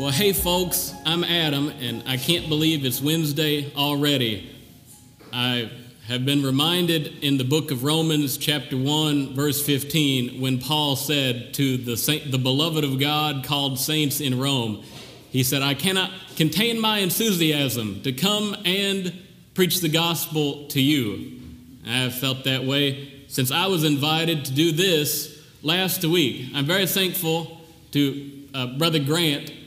Well, hey, folks, I'm Adam, and I can't believe it's Wednesday already. I have been reminded in the book of Romans, chapter 1, verse 15, when Paul said to the, saint, the beloved of God called saints in Rome, he said, I cannot contain my enthusiasm to come and preach the gospel to you. I have felt that way since I was invited to do this last week. I'm very thankful to uh, Brother Grant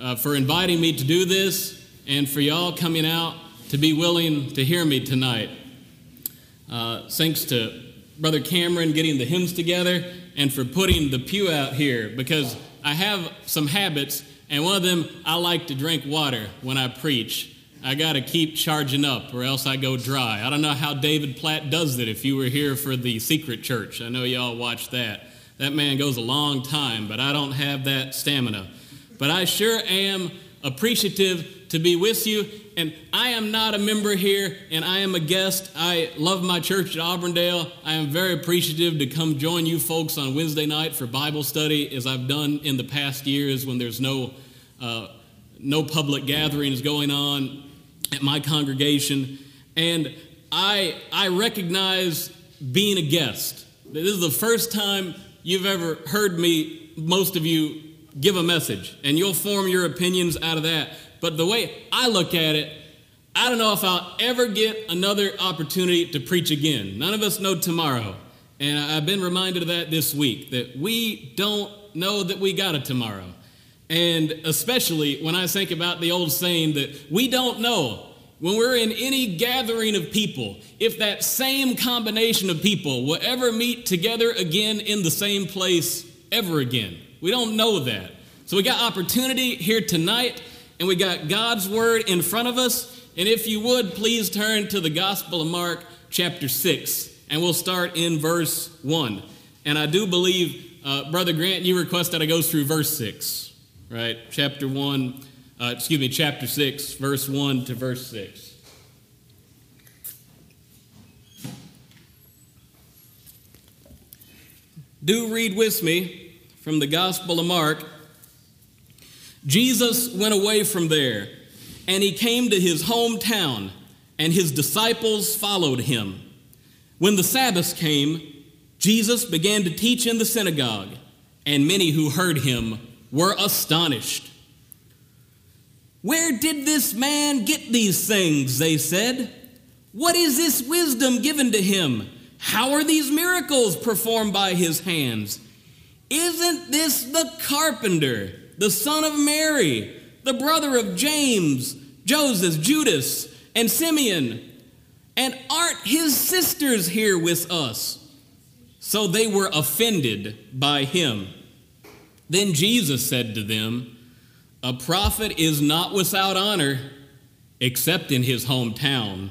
uh, for inviting me to do this and for y'all coming out to be willing to hear me tonight. Uh, thanks to Brother Cameron getting the hymns together and for putting the pew out here because I have some habits, and one of them, I like to drink water when I preach. I got to keep charging up or else I go dry. I don't know how David Platt does it if you were here for the secret church. I know y'all watched that. That man goes a long time, but I don't have that stamina. But I sure am appreciative to be with you. And I am not a member here, and I am a guest. I love my church at Auburndale. I am very appreciative to come join you folks on Wednesday night for Bible study, as I've done in the past years when there's no, uh, no public gatherings going on at my congregation. And I, I recognize being a guest. This is the first time you've ever heard me, most of you, give a message, and you'll form your opinions out of that. But the way I look at it, I don't know if I'll ever get another opportunity to preach again. None of us know tomorrow. And I've been reminded of that this week that we don't know that we got a tomorrow. And especially when I think about the old saying that we don't know when we're in any gathering of people if that same combination of people will ever meet together again in the same place ever again. We don't know that. So we got opportunity here tonight, and we got God's word in front of us. And if you would, please turn to the Gospel of Mark, chapter 6, and we'll start in verse 1. And I do believe, uh, Brother Grant, you request that I go through verse 6, right? Chapter 1, uh, excuse me, chapter 6, verse 1 to verse 6. Do read with me from the Gospel of Mark, Jesus went away from there, and he came to his hometown, and his disciples followed him. When the Sabbath came, Jesus began to teach in the synagogue, and many who heard him were astonished. Where did this man get these things? They said. What is this wisdom given to him? How are these miracles performed by his hands? Isn't this the carpenter, the son of Mary, the brother of James, Joseph, Judas, and Simeon? And aren't his sisters here with us? So they were offended by him. Then Jesus said to them, A prophet is not without honor except in his hometown,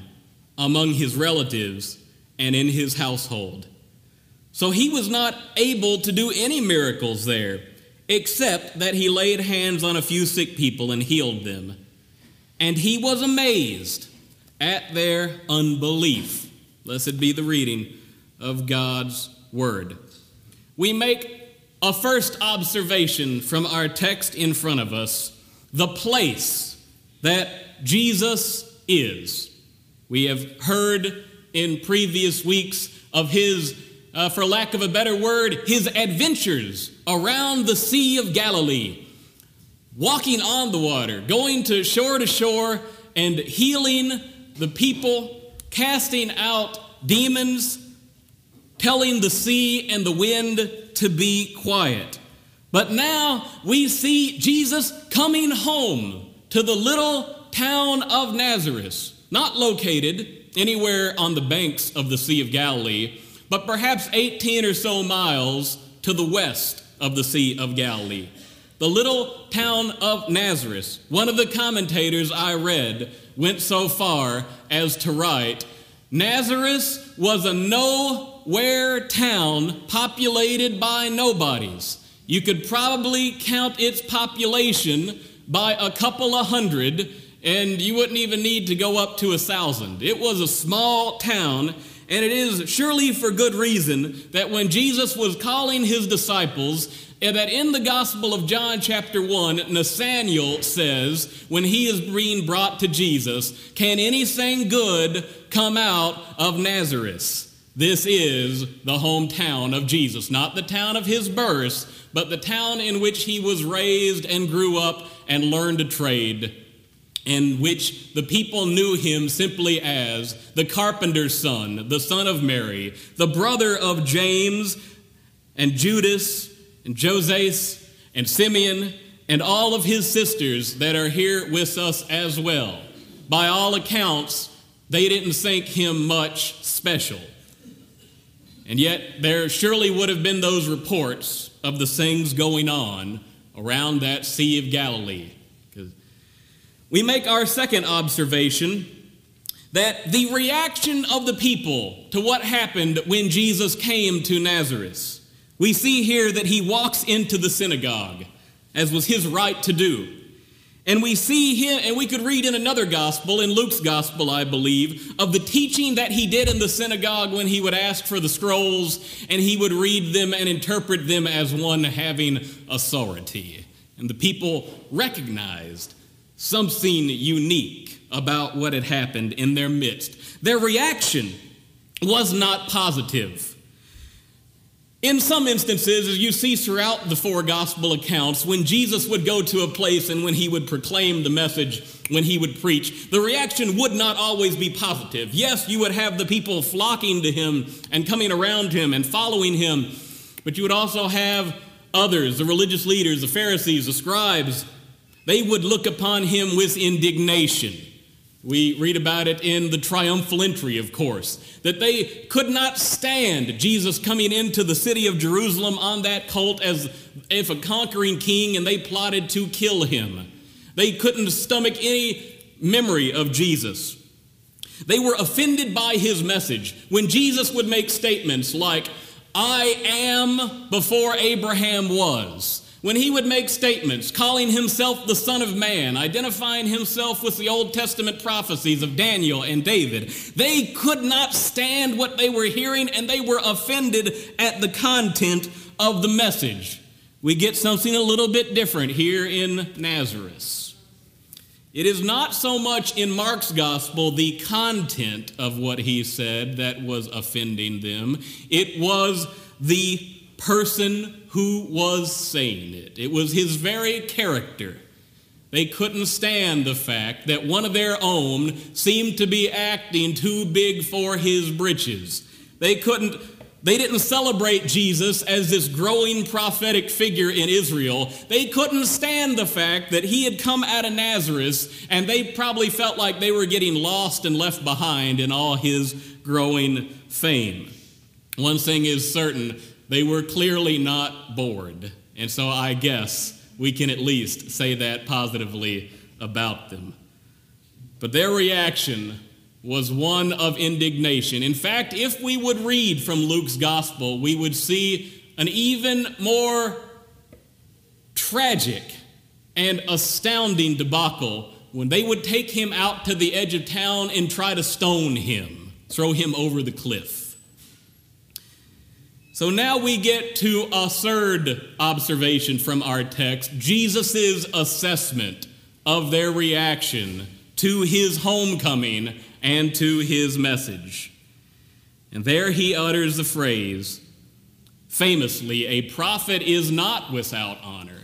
among his relatives, and in his household. So he was not able to do any miracles there, except that he laid hands on a few sick people and healed them. And he was amazed at their unbelief. Blessed be the reading of God's word. We make a first observation from our text in front of us the place that Jesus is. We have heard in previous weeks of his uh, for lack of a better word, his adventures around the Sea of Galilee, walking on the water, going to shore to shore and healing the people, casting out demons, telling the sea and the wind to be quiet. But now we see Jesus coming home to the little town of Nazareth, not located anywhere on the banks of the Sea of Galilee but perhaps 18 or so miles to the west of the Sea of Galilee. The little town of Nazareth. One of the commentators I read went so far as to write Nazareth was a nowhere town populated by nobodies. You could probably count its population by a couple of hundred, and you wouldn't even need to go up to a thousand. It was a small town, and it is surely for good reason that when Jesus was calling his disciples, and that in the Gospel of John, chapter 1, Nathanael says, when he is being brought to Jesus, Can anything good come out of Nazareth? This is the hometown of Jesus, not the town of his birth, but the town in which he was raised and grew up and learned a trade, in which the people knew him simply as the carpenter's son, the son of Mary, the brother of James and Judas and Joses and Simeon and all of his sisters that are here with us as well. By all accounts, they didn't think him much special. And yet, there surely would have been those reports of the things going on around that Sea of Galilee. We make our second observation that the reaction of the people to what happened when Jesus came to Nazareth we see here that he walks into the synagogue, as was his right to do. And we see him, and we could read in another gospel, in Luke's gospel, I believe, of the teaching that he did in the synagogue when he would ask for the scrolls and he would read them and interpret them as one having authority. And the people recognized something unique about what had happened in their midst. Their reaction was not positive. In some instances, as you see throughout the four gospel accounts, when Jesus would go to a place and when he would proclaim the message, when he would preach, the reaction would not always be positive. Yes, you would have the people flocking to him and coming around him and following him, but you would also have others, the religious leaders, the Pharisees, the scribes, they would look upon him with indignation. We read about it in the triumphal entry, of course, that they could not stand Jesus coming into the city of Jerusalem on that colt as if a conquering king, and they plotted to kill him. They couldn't stomach any memory of Jesus. They were offended by his message. When Jesus would make statements like, I am before Abraham was, when he would make statements calling himself the Son of Man, identifying himself with the Old Testament prophecies of Daniel and David, they could not stand what they were hearing and they were offended at the content of the message. We get something a little bit different here in Nazareth. It is not so much in Mark's gospel the content of what he said that was offending them, it was the person who was saying it. It was his very character. They couldn't stand the fact that one of their own seemed to be acting too big for his britches. They couldn't they didn't celebrate Jesus as this growing prophetic figure in Israel. They couldn't stand the fact that he had come out of Nazareth, and they probably felt like they were getting lost and left behind in all his growing fame. One thing is certain they were clearly not bored. And so I guess we can at least say that positively about them. But their reaction was one of indignation. In fact, if we would read from Luke's gospel, we would see an even more tragic and astounding debacle when they would take him out to the edge of town and try to stone him, throw him over the cliff. So now we get to a third observation from our text Jesus' assessment of their reaction to his homecoming and to his message. And there he utters the phrase famously, a prophet is not without honor,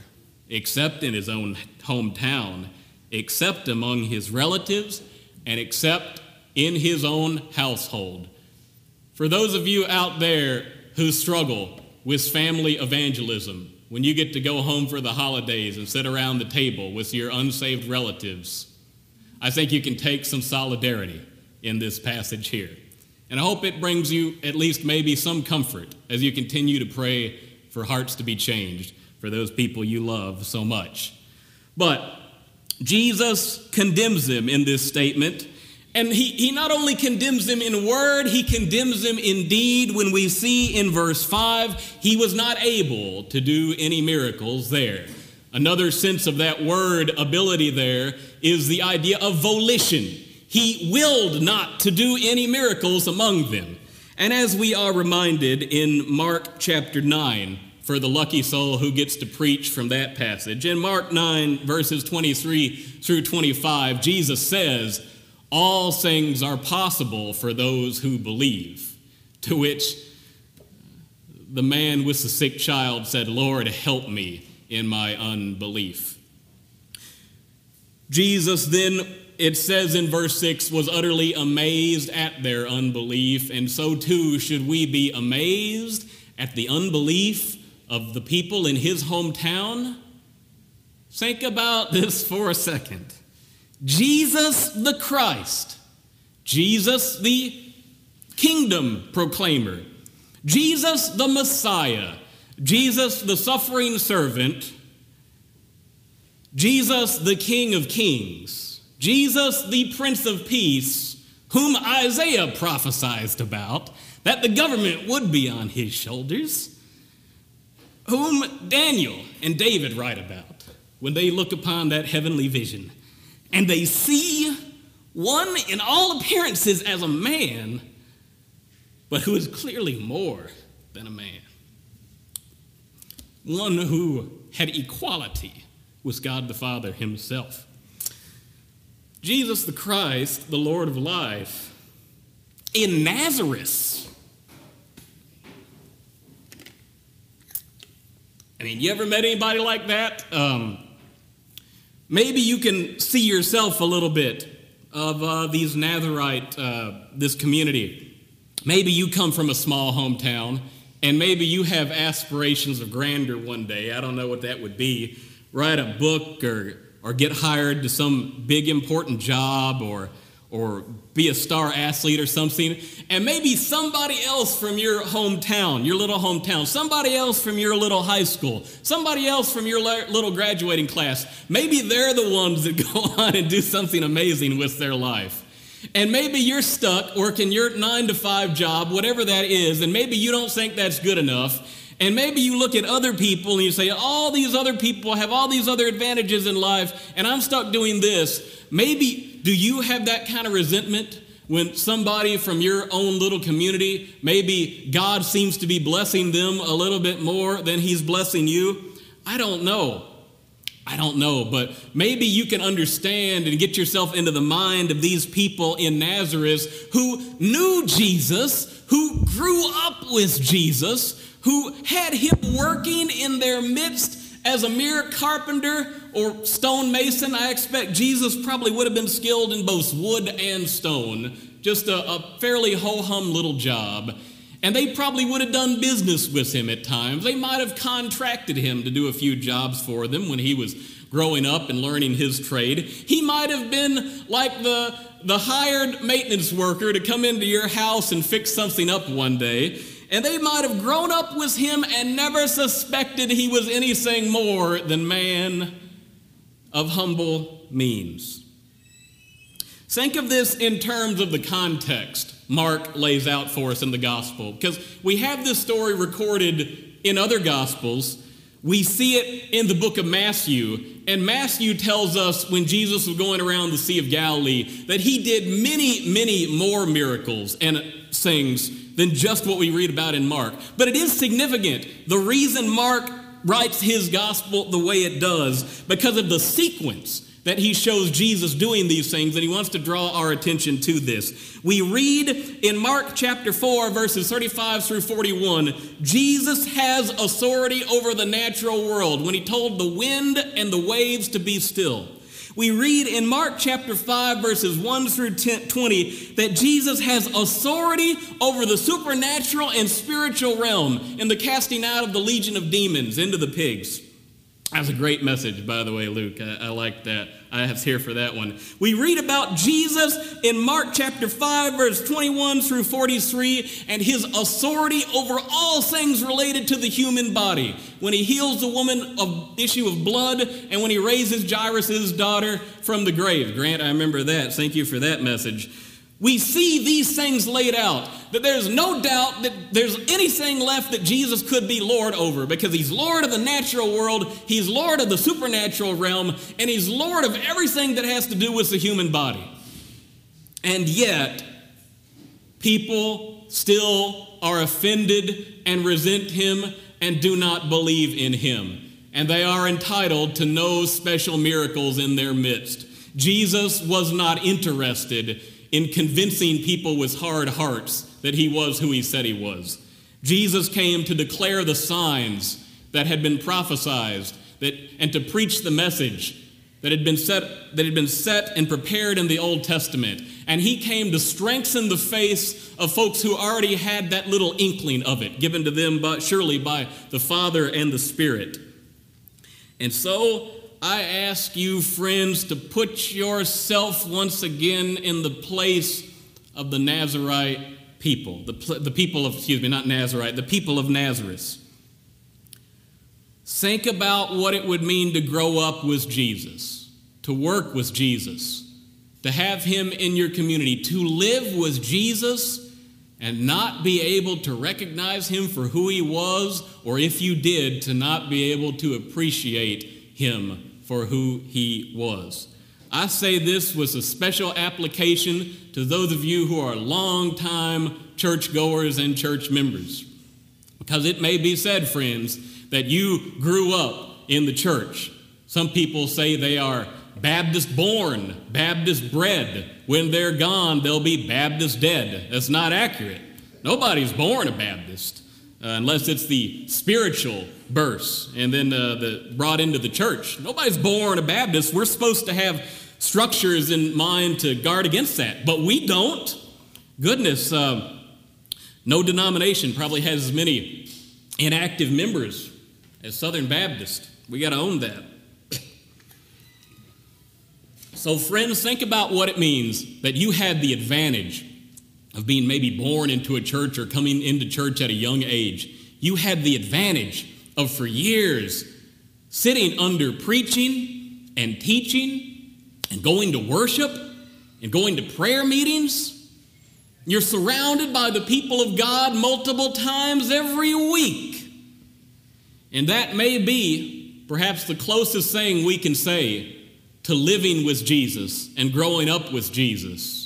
except in his own hometown, except among his relatives, and except in his own household. For those of you out there who struggle with family evangelism when you get to go home for the holidays and sit around the table with your unsaved relatives. I think you can take some solidarity in this passage here. And I hope it brings you at least maybe some comfort as you continue to pray for hearts to be changed for those people you love so much. But Jesus condemns them in this statement. And he, he not only condemns them in word, he condemns them in deed. When we see in verse 5, he was not able to do any miracles there. Another sense of that word ability there is the idea of volition. He willed not to do any miracles among them. And as we are reminded in Mark chapter 9, for the lucky soul who gets to preach from that passage, in Mark 9, verses 23 through 25, Jesus says, All things are possible for those who believe. To which the man with the sick child said, Lord, help me in my unbelief. Jesus then, it says in verse 6, was utterly amazed at their unbelief, and so too should we be amazed at the unbelief of the people in his hometown. Think about this for a second. Jesus the Christ, Jesus the kingdom proclaimer, Jesus the Messiah, Jesus, the suffering servant, Jesus, the King of Kings, Jesus, the Prince of Peace, whom Isaiah prophesied about, that the government would be on his shoulders, whom Daniel and David write about when they look upon that heavenly vision. And they see one in all appearances as a man, but who is clearly more than a man one who had equality with God the Father himself. Jesus the Christ, the Lord of life, in Nazareth. I mean, you ever met anybody like that? Um, maybe you can see yourself a little bit of uh, these Nazarite, uh, this community. Maybe you come from a small hometown and maybe you have aspirations of grandeur one day. I don't know what that would be. Write a book or, or get hired to some big important job or, or be a star athlete or something. And maybe somebody else from your hometown, your little hometown, somebody else from your little high school, somebody else from your little graduating class, maybe they're the ones that go on and do something amazing with their life. And maybe you're stuck working your nine to five job, whatever that is, and maybe you don't think that's good enough. And maybe you look at other people and you say, all these other people have all these other advantages in life, and I'm stuck doing this. Maybe do you have that kind of resentment when somebody from your own little community, maybe God seems to be blessing them a little bit more than He's blessing you? I don't know. I don't know, but maybe you can understand and get yourself into the mind of these people in Nazareth who knew Jesus, who grew up with Jesus, who had him working in their midst as a mere carpenter or stonemason. I expect Jesus probably would have been skilled in both wood and stone, just a, a fairly ho hum little job. And they probably would have done business with him at times. They might have contracted him to do a few jobs for them when he was growing up and learning his trade. He might have been like the, the hired maintenance worker to come into your house and fix something up one day. And they might have grown up with him and never suspected he was anything more than man of humble means. Think of this in terms of the context Mark lays out for us in the gospel, because we have this story recorded in other gospels. We see it in the book of Matthew, and Matthew tells us when Jesus was going around the Sea of Galilee that he did many, many more miracles and things than just what we read about in Mark. But it is significant. The reason Mark writes his gospel the way it does because of the sequence that he shows Jesus doing these things, and he wants to draw our attention to this. We read in Mark chapter 4, verses 35 through 41, Jesus has authority over the natural world when he told the wind and the waves to be still. We read in Mark chapter 5, verses 1 through 10, 20, that Jesus has authority over the supernatural and spiritual realm in the casting out of the legion of demons into the pigs. That's a great message, by the way, Luke. I, I like that. I was here for that one. We read about Jesus in Mark chapter 5, verse 21 through 43, and his authority over all things related to the human body. When he heals the woman of issue of blood, and when he raises Jairus' daughter from the grave. Grant, I remember that. Thank you for that message we see these things laid out, that there's no doubt that there's anything left that Jesus could be Lord over because he's Lord of the natural world, he's Lord of the supernatural realm, and he's Lord of everything that has to do with the human body. And yet, people still are offended and resent him and do not believe in him. And they are entitled to no special miracles in their midst. Jesus was not interested in convincing people with hard hearts that he was who he said he was. Jesus came to declare the signs that had been prophesied that, and to preach the message that had been set that had been set and prepared in the Old Testament. And he came to strengthen the faith of folks who already had that little inkling of it, given to them by, surely by the Father and the Spirit. And so I ask you, friends, to put yourself once again in the place of the Nazarite people, the, the people of, excuse me, not Nazarite, the people of Nazareth. Think about what it would mean to grow up with Jesus, to work with Jesus, to have him in your community, to live with Jesus and not be able to recognize him for who he was, or if you did, to not be able to appreciate him for who he was. I say this was a special application to those of you who are long-time churchgoers and church members. Because it may be said, friends, that you grew up in the church. Some people say they are Baptist born, Baptist bred. When they're gone, they'll be Baptist dead. That's not accurate. Nobody's born a Baptist uh, unless it's the spiritual birth and then uh, the, brought into the church. Nobody's born a Baptist. We're supposed to have structures in mind to guard against that, but we don't. Goodness, uh, no denomination probably has as many inactive members as Southern Baptist. We got to own that. So, friends, think about what it means that you had the advantage of being maybe born into a church or coming into church at a young age, you had the advantage of for years sitting under preaching and teaching and going to worship and going to prayer meetings. You're surrounded by the people of God multiple times every week. And that may be perhaps the closest thing we can say to living with Jesus and growing up with Jesus.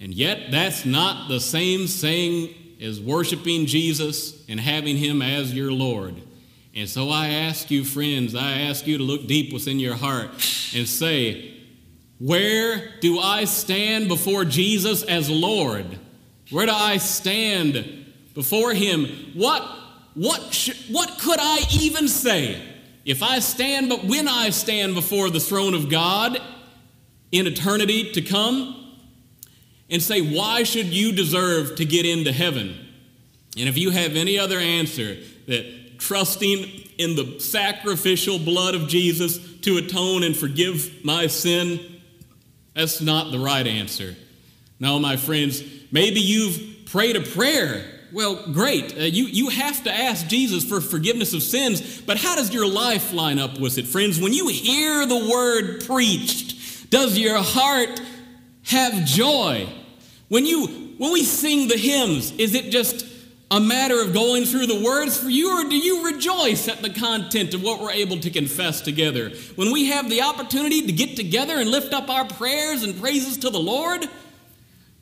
And yet, that's not the same thing as worshiping Jesus and having Him as your Lord. And so I ask you, friends, I ask you to look deep within your heart and say, Where do I stand before Jesus as Lord? Where do I stand before Him? What, what, sh- what could I even say if I stand, but when I stand before the throne of God in eternity to come? And say, Why should you deserve to get into heaven? And if you have any other answer that trusting in the sacrificial blood of Jesus to atone and forgive my sin, that's not the right answer. No, my friends, maybe you've prayed a prayer. Well, great. Uh, you, you have to ask Jesus for forgiveness of sins, but how does your life line up with it, friends? When you hear the word preached, does your heart have joy? When you when we sing the hymns, is it just a matter of going through the words for you, or do you rejoice at the content of what we're able to confess together? When we have the opportunity to get together and lift up our prayers and praises to the Lord,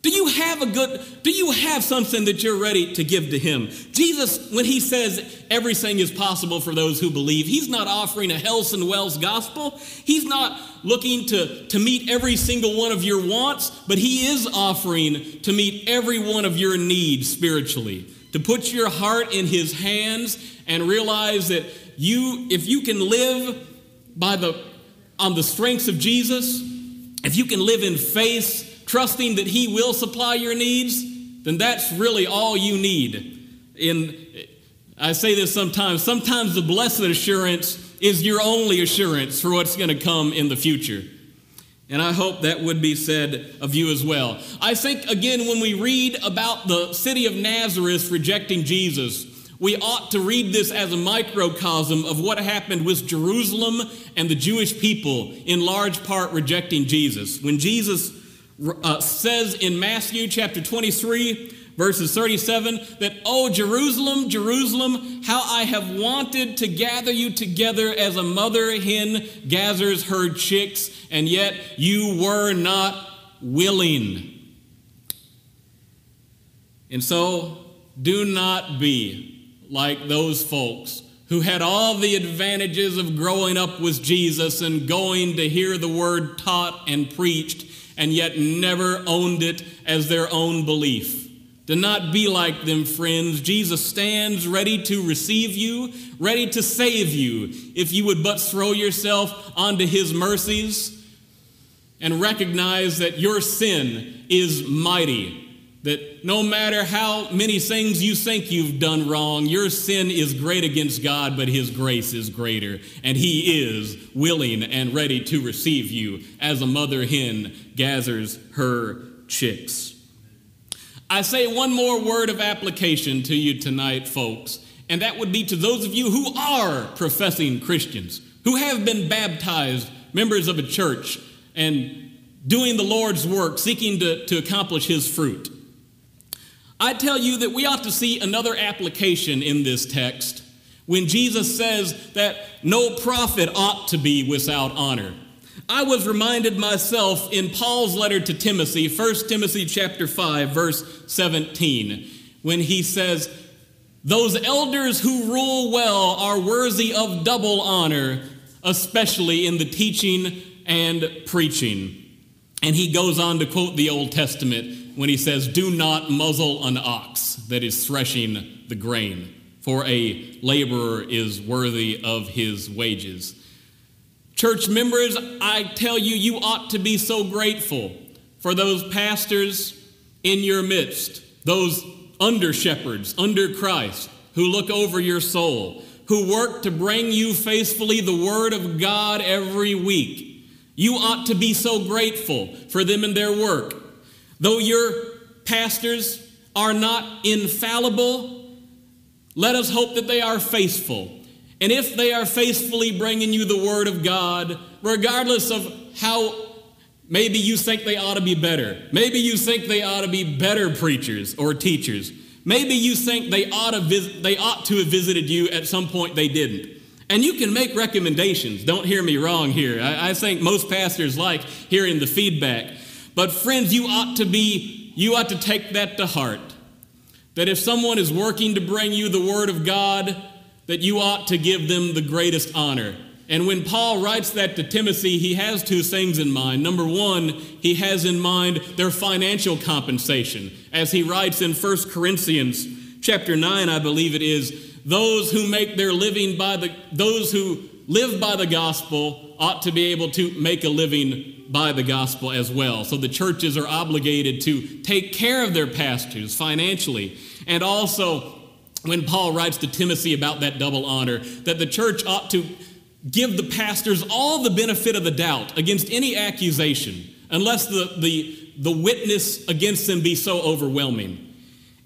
do you have a good, do you have something that you're ready to give to Him? Jesus, when He says everything is possible for those who believe, He's not offering a health and wealth gospel. He's not looking to, to meet every single one of your wants, but He is offering to meet every one of your needs spiritually. To put your heart in His hands and realize that you, if you can live by the, on the strengths of Jesus, if you can live in faith, trusting that He will supply your needs, then that's really all you need. In I say this sometimes, sometimes the blessed assurance is your only assurance for what's going to come in the future. And I hope that would be said of you as well. I think, again, when we read about the city of Nazareth rejecting Jesus, we ought to read this as a microcosm of what happened with Jerusalem and the Jewish people, in large part rejecting Jesus. When Jesus uh, says in Matthew chapter 23, verses 37 that, Oh, Jerusalem, Jerusalem, how I have wanted to gather you together as a mother hen gathers her chicks, and yet you were not willing. And so, do not be like those folks who had all the advantages of growing up with Jesus and going to hear the word taught and preached, and yet never owned it as their own belief. Do not be like them, friends. Jesus stands ready to receive you, ready to save you, if you would but throw yourself onto his mercies and recognize that your sin is mighty. That no matter how many things you think you've done wrong, your sin is great against God, but His grace is greater. And He is willing and ready to receive you as a mother hen gathers her chicks. I say one more word of application to you tonight, folks, and that would be to those of you who are professing Christians, who have been baptized, members of a church, and doing the Lord's work, seeking to, to accomplish His fruit. I tell you that we ought to see another application in this text when Jesus says that no prophet ought to be without honor. I was reminded myself in Paul's letter to Timothy, 1 Timothy chapter 5 verse 17, when he says, "Those elders who rule well are worthy of double honor, especially in the teaching and preaching." And he goes on to quote the Old Testament when he says, "Do not muzzle an ox that is threshing the grain, for a laborer is worthy of his wages." Church members, I tell you, you ought to be so grateful for those pastors in your midst, those under shepherds, under Christ, who look over your soul, who work to bring you faithfully the Word of God every week. You ought to be so grateful for them and their work. Though your pastors are not infallible, let us hope that they are faithful and if they are faithfully bringing you the Word of God, regardless of how maybe you think they ought to be better, maybe you think they ought to be better preachers or teachers, maybe you think they ought to, vis- they ought to have visited you at some point they didn't. And you can make recommendations. Don't hear me wrong here. I, I think most pastors like hearing the feedback. But friends, you ought to be, you ought to take that to heart. That if someone is working to bring you the Word of God, that you ought to give them the greatest honor. And when Paul writes that to Timothy, he has two things in mind. Number one, he has in mind their financial compensation. As he writes in 1 Corinthians chapter 9, I believe it is, those who make their living by the those who live by the gospel ought to be able to make a living by the gospel as well. So the churches are obligated to take care of their pastors financially and also when Paul writes to Timothy about that double honor, that the church ought to give the pastors all the benefit of the doubt against any accusation, unless the, the, the witness against them be so overwhelming.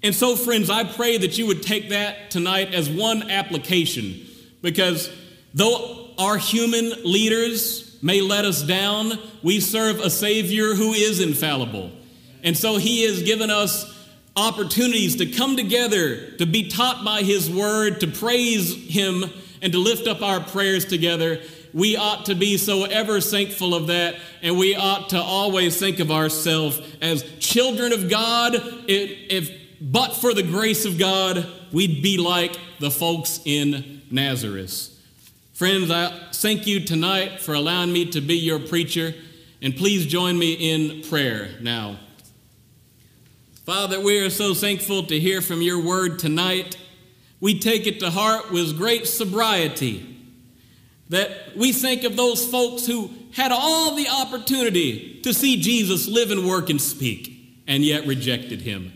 And so, friends, I pray that you would take that tonight as one application, because though our human leaders may let us down, we serve a Savior who is infallible. And so, He has given us opportunities to come together, to be taught by His Word, to praise Him, and to lift up our prayers together. We ought to be so ever thankful of that, and we ought to always think of ourselves as children of God. If, if but for the grace of God, we'd be like the folks in Nazareth. Friends, I thank you tonight for allowing me to be your preacher, and please join me in prayer now. Father, we are so thankful to hear from your word tonight. We take it to heart with great sobriety that we think of those folks who had all the opportunity to see Jesus live and work and speak, and yet rejected him.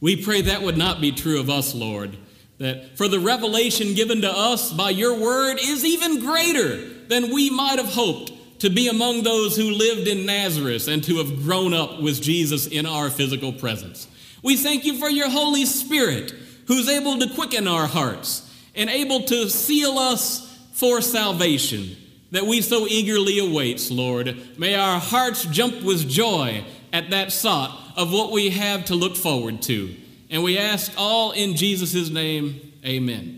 We pray that would not be true of us, Lord. That for the revelation given to us by your word is even greater than we might have hoped to be among those who lived in Nazareth and to have grown up with Jesus in our physical presence. We thank you for your Holy Spirit who's able to quicken our hearts and able to seal us for salvation that we so eagerly awaits, Lord. May our hearts jump with joy at that thought of what we have to look forward to. And we ask all in Jesus' name, amen.